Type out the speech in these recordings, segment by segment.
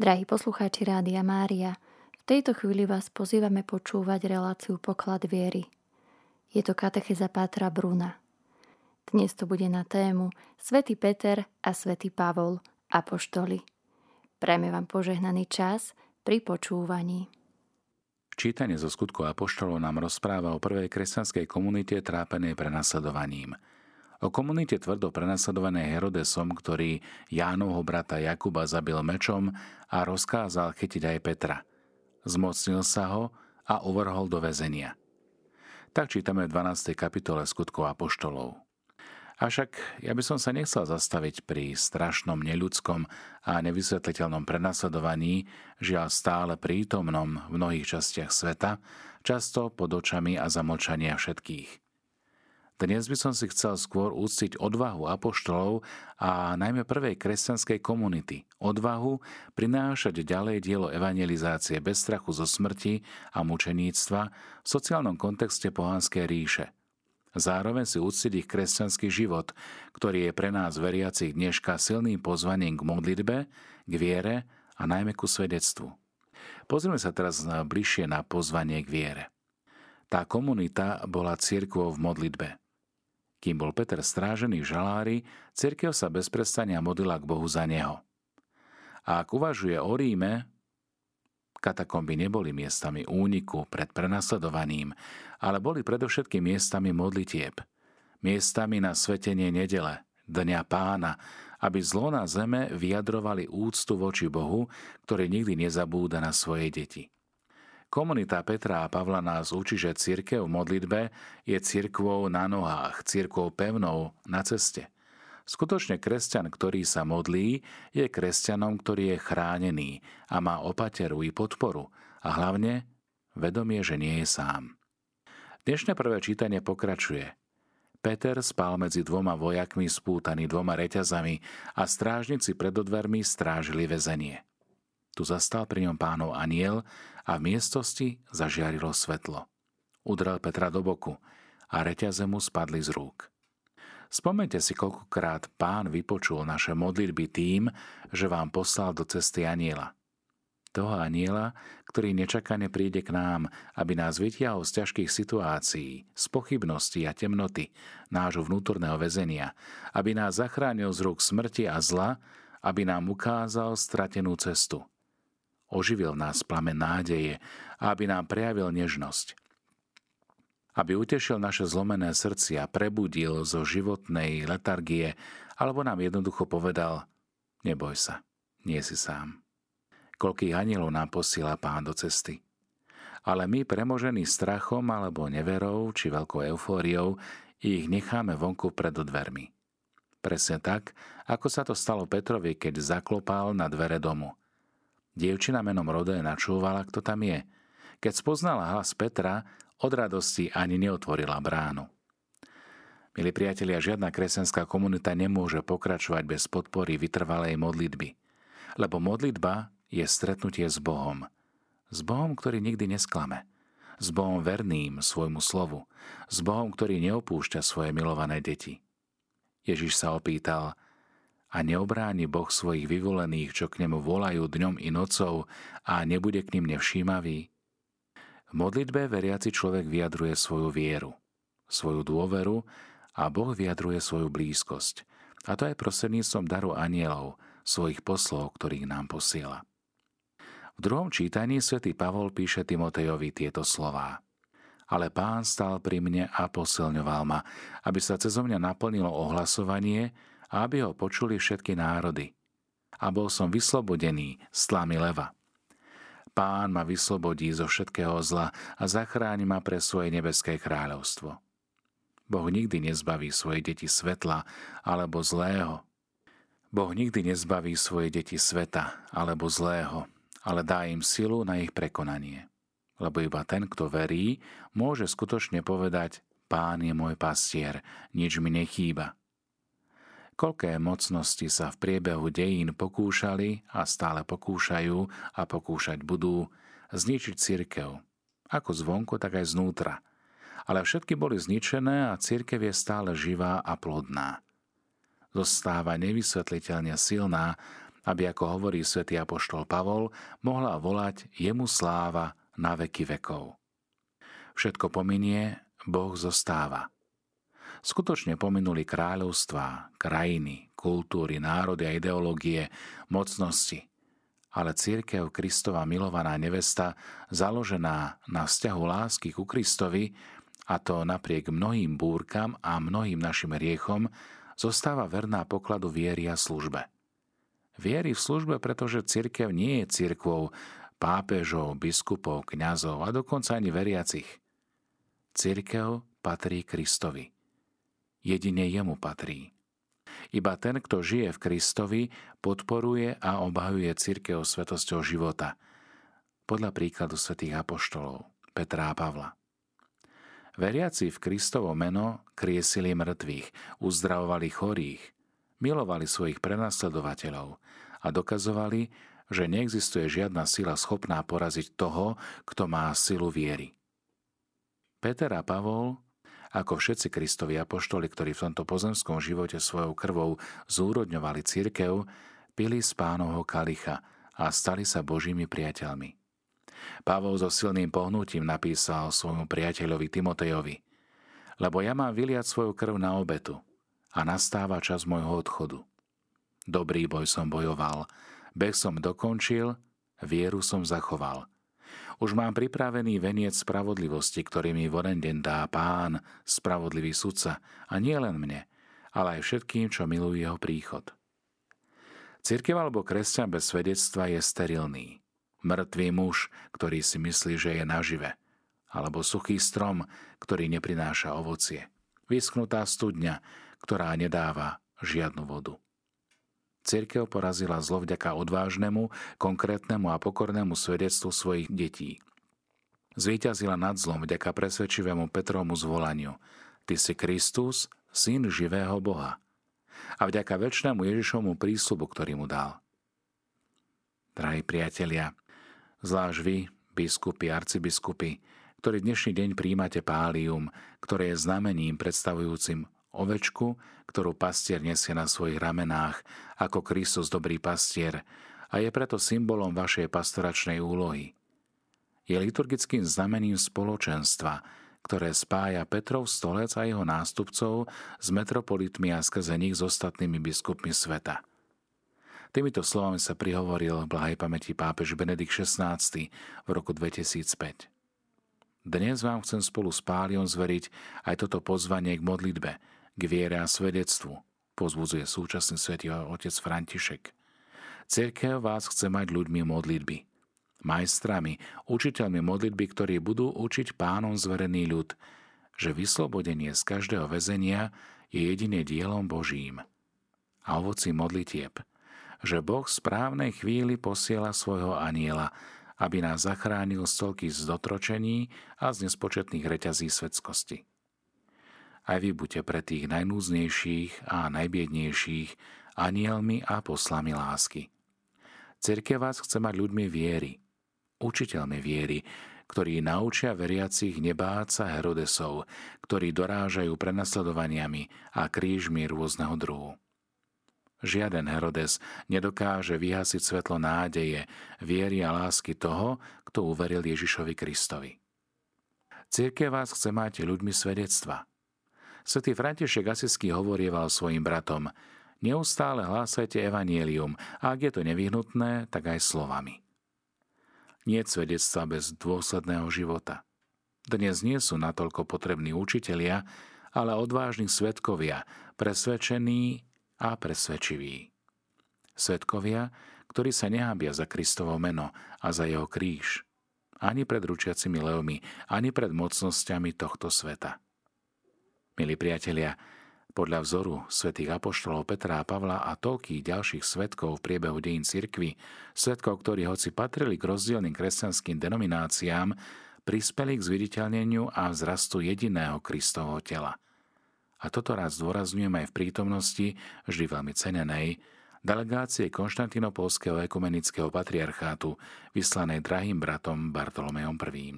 Drahí poslucháči Rádia Mária, v tejto chvíli vás pozývame počúvať reláciu Poklad viery. Je to katecheza Pátra Bruna. Dnes to bude na tému Svetý Peter a Svetý Pavol, apoštoli. Prajme vám požehnaný čas pri počúvaní. Čítanie zo skutku apoštolov nám rozpráva o prvej kresťanskej komunite trápenej prenasledovaním – O komunite tvrdo prenasledovanej Herodesom, ktorý Jánovho brata Jakuba zabil mečom a rozkázal chytiť aj Petra. Zmocnil sa ho a uvrhol do väzenia. Tak čítame v 12. kapitole skutkov Apoštolov. Avšak ja by som sa nechcel zastaviť pri strašnom neľudskom a nevysvetliteľnom prenasledovaní, žiaľ stále prítomnom v mnohých častiach sveta, často pod očami a zamlčania všetkých. Dnes by som si chcel skôr úctiť odvahu apoštolov a najmä prvej kresťanskej komunity. Odvahu prinášať ďalej dielo evangelizácie bez strachu zo smrti a mučeníctva v sociálnom kontexte pohanskej ríše. Zároveň si úctiť ich kresťanský život, ktorý je pre nás veriacich dneška silným pozvaním k modlitbe, k viere a najmä ku svedectvu. Pozrieme sa teraz bližšie na pozvanie k viere. Tá komunita bola církvou v modlitbe. Kým bol Peter strážený v žalári, cirkev sa bez prestania modlila k Bohu za neho. A ak uvažuje o Ríme, katakomby neboli miestami úniku pred prenasledovaním, ale boli predovšetkým miestami modlitieb, miestami na svetenie nedele, Dňa pána, aby zlo na zeme vyjadrovali úctu voči Bohu, ktorý nikdy nezabúda na svoje deti. Komunita Petra a Pavla nás učí, že církev v modlitbe je církvou na nohách, církvou pevnou na ceste. Skutočne kresťan, ktorý sa modlí, je kresťanom, ktorý je chránený a má opateru i podporu a hlavne vedomie, že nie je sám. Dnešné prvé čítanie pokračuje. Peter spal medzi dvoma vojakmi spútaný dvoma reťazami a strážnici pred odvermi strážili väzenie. Tu zastal pri ňom pánov aniel a v miestnosti zažiarilo svetlo. Udrel Petra do boku a reťaze mu spadli z rúk. Spomente si, koľkokrát pán vypočul naše modlitby tým, že vám poslal do cesty aniela. Toho aniela, ktorý nečakane príde k nám, aby nás vytiahol z ťažkých situácií, z pochybností a temnoty nášho vnútorného väzenia, aby nás zachránil z rúk smrti a zla, aby nám ukázal stratenú cestu – oživil nás plamen nádeje a aby nám prejavil nežnosť. Aby utešil naše zlomené srdcia, prebudil zo životnej letargie, alebo nám jednoducho povedal, neboj sa, nie si sám. Koľkých anielov nám posiela pán do cesty. Ale my, premožení strachom alebo neverou či veľkou eufóriou, ich necháme vonku pred dvermi. Presne tak, ako sa to stalo Petrovi, keď zaklopal na dvere domu. Dievčina menom Rode načúvala, kto tam je. Keď spoznala hlas Petra, od radosti ani neotvorila bránu. Milí priatelia, žiadna kresenská komunita nemôže pokračovať bez podpory vytrvalej modlitby. Lebo modlitba je stretnutie s Bohom. S Bohom, ktorý nikdy nesklame. S Bohom verným svojmu slovu. S Bohom, ktorý neopúšťa svoje milované deti. Ježiš sa opýtal – a neobráni Boh svojich vyvolených, čo k nemu volajú dňom i nocou a nebude k ním nevšímavý? V modlitbe veriaci človek vyjadruje svoju vieru, svoju dôveru a Boh vyjadruje svoju blízkosť. A to aj prostredníctvom daru anielov, svojich poslov, ktorých nám posiela. V druhom čítaní svätý Pavol píše Timotejovi tieto slová. Ale pán stal pri mne a posilňoval ma, aby sa cezo mňa naplnilo ohlasovanie, aby ho počuli všetky národy. A bol som vyslobodený z tlamy leva. Pán ma vyslobodí zo všetkého zla a zachráni ma pre svoje nebeské kráľovstvo. Boh nikdy nezbaví svoje deti svetla alebo zlého. Boh nikdy nezbaví svoje deti sveta alebo zlého, ale dá im silu na ich prekonanie. Lebo iba ten, kto verí, môže skutočne povedať Pán je môj pastier, nič mi nechýba. Koľké mocnosti sa v priebehu dejín pokúšali a stále pokúšajú a pokúšať budú zničiť cirkev, ako zvonku, tak aj znútra. Ale všetky boli zničené a cirkev je stále živá a plodná. Zostáva nevysvetliteľne silná aby, ako hovorí svätý Apoštol Pavol, mohla volať jemu sláva na veky vekov. Všetko pominie, Boh zostáva. Skutočne pominuli kráľovstvá, krajiny, kultúry, národy a ideológie, mocnosti. Ale církev Kristova milovaná nevesta, založená na vzťahu lásky ku Kristovi, a to napriek mnohým búrkam a mnohým našim riechom, zostáva verná pokladu viery a službe. Viery v službe, pretože církev nie je církvou pápežov, biskupov, kňazov a dokonca ani veriacich. Církev patrí Kristovi. Jedine jemu patrí. Iba ten, kto žije v Kristovi, podporuje a obhajuje církev svetosťou života. Podľa príkladu svätých apoštolov Petra a Pavla. Veriaci v Kristovo meno kriesili mŕtvych, uzdravovali chorých, milovali svojich prenasledovateľov a dokazovali, že neexistuje žiadna sila schopná poraziť toho, kto má silu viery. Peter a Pavol, ako všetci Kristovi apoštoli, ktorí v tomto pozemskom živote svojou krvou zúrodňovali církev, pili z pánovho kalicha a stali sa Božími priateľmi. Pavol so silným pohnutím napísal svojmu priateľovi Timotejovi Lebo ja mám vyliať svoju krv na obetu a nastáva čas môjho odchodu. Dobrý boj som bojoval, Beh som dokončil, vieru som zachoval. Už mám pripravený veniec spravodlivosti, ktorý mi vonen deň dá pán, spravodlivý sudca, a nie len mne, ale aj všetkým, čo milujú jeho príchod. Cirkev alebo kresťan bez svedectva je sterilný. Mŕtvý muž, ktorý si myslí, že je nažive. Alebo suchý strom, ktorý neprináša ovocie. Vysknutá studňa, ktorá nedáva žiadnu vodu. Cirkev porazila zlo vďaka odvážnemu, konkrétnemu a pokornému svedectvu svojich detí. Zvíťazila nad zlom vďaka presvedčivému Petrovmu zvolaniu. Ty si Kristus, syn živého Boha. A vďaka väčšnému Ježišovmu prísľubu, ktorý mu dal. Drahí priatelia, zvlášť vy, biskupy, arcibiskupy, ktorí dnešný deň príjmate pálium, ktoré je znamením predstavujúcim ovečku, ktorú pastier nesie na svojich ramenách ako Kristus dobrý pastier a je preto symbolom vašej pastoračnej úlohy. Je liturgickým znamením spoločenstva, ktoré spája Petrov stolec a jeho nástupcov s metropolitmi a skrze nich s ostatnými biskupmi sveta. Týmito slovami sa prihovoril v blahej pamäti pápež Benedikt XVI v roku 2005. Dnes vám chcem spolu s Páliom zveriť aj toto pozvanie k modlitbe, k viere a svedectvu, pozbudzuje súčasný svetý otec František. Cirkev vás chce mať ľuďmi modlitby, majstrami, učiteľmi modlitby, ktorí budú učiť pánom zverený ľud, že vyslobodenie z každého väzenia je jedine dielom Božím. A ovoci modlitieb, že Boh v správnej chvíli posiela svojho aniela, aby nás zachránil z toľkých zotročení a z nespočetných reťazí svetskosti. Aj vy buďte pre tých najnúznejších a najbiednejších anielmi a poslami lásky. Cirkev vás chce mať ľuďmi viery, učiteľmi viery, ktorí naučia veriacich nebáť sa Herodesov, ktorí dorážajú prenasledovaniami a krížmi rôzneho druhu. Žiaden Herodes nedokáže vyhasiť svetlo nádeje, viery a lásky toho, kto uveril Ježišovi Kristovi. Církev vás chce mať ľuďmi svedectva, Svetý František Asisky hovorieval svojim bratom Neustále hlásajte evanielium a ak je to nevyhnutné, tak aj slovami. Nie svedectva bez dôsledného života. Dnes nie sú natoľko potrební učitelia, ale odvážni svetkovia, presvedčení a presvedčiví. Svetkovia, ktorí sa nehábia za Kristovo meno a za jeho kríž, ani pred ručiacimi levmi, ani pred mocnosťami tohto sveta. Milí priatelia, podľa vzoru svätých apoštolov Petra a Pavla a toľkých ďalších svetkov v priebehu dejín cirkvy, svetkov, ktorí hoci patrili k rozdielným kresťanským denomináciám, prispeli k zviditeľneniu a vzrastu jediného Kristovho tela. A toto raz zdôrazňujem aj v prítomnosti, vždy veľmi cenenej, delegácie Konštantinopolského ekumenického patriarchátu, vyslanej drahým bratom Bartolomejom I.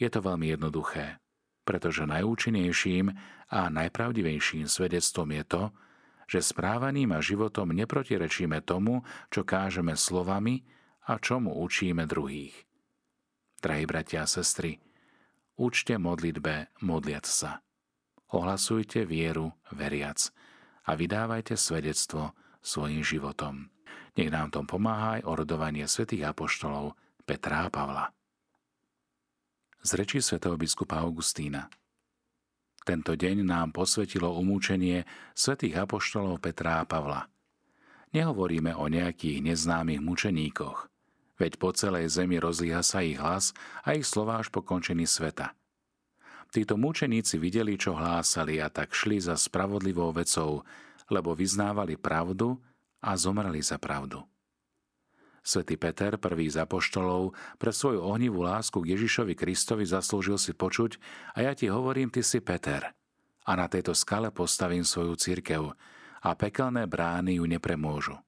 Je to veľmi jednoduché pretože najúčinnejším a najpravdivejším svedectvom je to, že správaním a životom neprotirečíme tomu, čo kážeme slovami a čomu učíme druhých. Drahí bratia a sestry, učte modlitbe modliac sa. Ohlasujte vieru veriac a vydávajte svedectvo svojim životom. Nech nám tom pomáha aj orodovanie svätých apoštolov Petra a Pavla. Z rečí svätého biskupa Augustína Tento deň nám posvetilo umúčenie svätých apoštolov Petra a Pavla. Nehovoríme o nejakých neznámych mučeníkoch, veď po celej zemi rozlíha sa ich hlas a ich slová až po končení sveta. Títo mučeníci videli, čo hlásali a tak šli za spravodlivou vecou, lebo vyznávali pravdu a zomreli za pravdu. Svetý Peter, prvý z apoštolov, pre svoju ohnivú lásku k Ježišovi Kristovi zaslúžil si počuť a ja ti hovorím, ty si Peter. A na tejto skale postavím svoju církev a pekelné brány ju nepremôžu.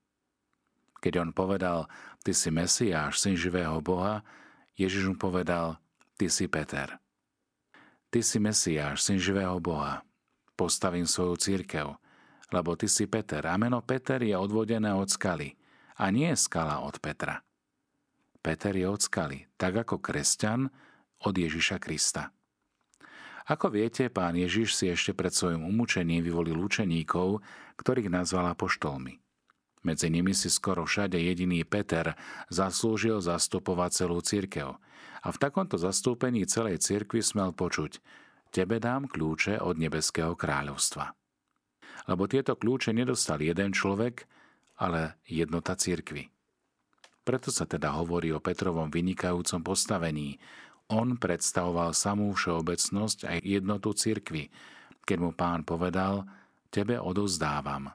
Keď on povedal, ty si Mesiáš, syn živého Boha, Ježiš mu povedal, ty si Peter. Ty si Mesiáš, syn živého Boha. Postavím svoju církev, lebo ty si Peter a meno Peter je odvodené od skaly – a nie skala od Petra. Peter je od skaly, tak ako kresťan od Ježiša Krista. Ako viete, pán Ježiš si ešte pred svojim umúčením vyvolil učeníkov, ktorých nazval apoštolmi. Medzi nimi si skoro všade jediný Peter zaslúžil zastupovať celú církev. A v takomto zastúpení celej cirkvi smel počuť Tebe dám kľúče od nebeského kráľovstva. Lebo tieto kľúče nedostal jeden človek, ale jednota cirkvy. Preto sa teda hovorí o Petrovom vynikajúcom postavení. On predstavoval samú všeobecnosť aj jednotu cirkvy, keď mu pán povedal, tebe odozdávam,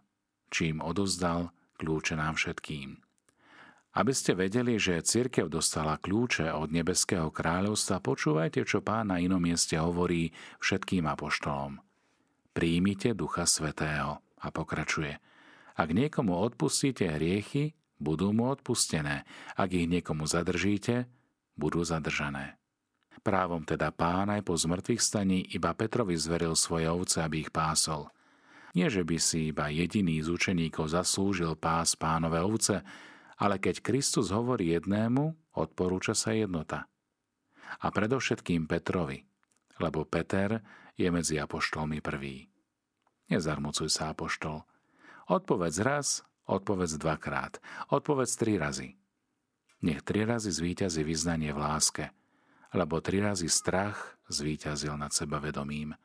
čím odozdal kľúče nám všetkým. Aby ste vedeli, že cirkev dostala kľúče od nebeského kráľovstva, počúvajte, čo pán na inom mieste hovorí všetkým apoštolom. Príjmite Ducha Svetého a pokračuje – ak niekomu odpustíte hriechy, budú mu odpustené. Ak ich niekomu zadržíte, budú zadržané. Právom teda pán aj po zmrtvých staní iba Petrovi zveril svoje ovce, aby ich pásol. Nie, že by si iba jediný z učeníkov zaslúžil pás pánové ovce, ale keď Kristus hovorí jednému, odporúča sa jednota. A predovšetkým Petrovi, lebo Peter je medzi apoštolmi prvý. Nezarmucuj sa, apoštol, Odpovedz raz, odpovedz dvakrát, odpovedz tri razy. Nech tri razy zvíťazí vyznanie v láske, lebo tri razy strach zvíťazil nad seba vedomím.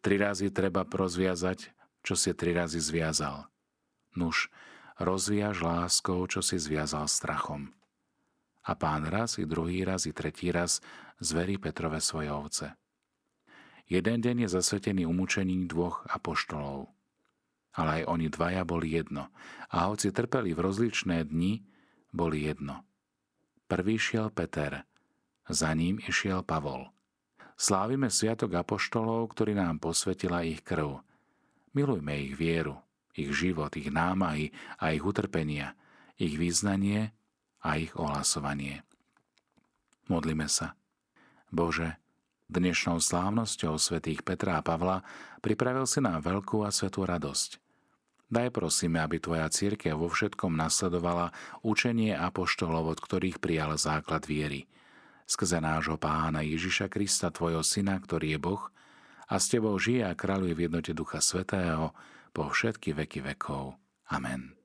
Tri razy treba prozviazať, čo si tri razy zviazal. Nuž, rozviaž láskou, čo si zviazal strachom. A pán raz, i druhý raz, i tretí raz zverí Petrove svoje ovce. Jeden deň je zasvetený umúčením dvoch apoštolov – ale aj oni dvaja boli jedno. A hoci trpeli v rozličné dni, boli jedno. Prvý šiel Peter, za ním išiel Pavol. Slávime sviatok apoštolov, ktorý nám posvetila ich krv. Milujme ich vieru, ich život, ich námahy a ich utrpenia, ich význanie a ich ohlasovanie. Modlime sa. Bože, dnešnou slávnosťou svätých Petra a Pavla pripravil si nám veľkú a svetú radosť. Daj prosíme, aby Tvoja církev vo všetkom nasledovala učenie apoštolov, od ktorých prijal základ viery. Skrze nášho pána Ježiša Krista, Tvojho Syna, ktorý je Boh, a s Tebou žije a kráľuje v jednote Ducha Svetého po všetky veky vekov. Amen.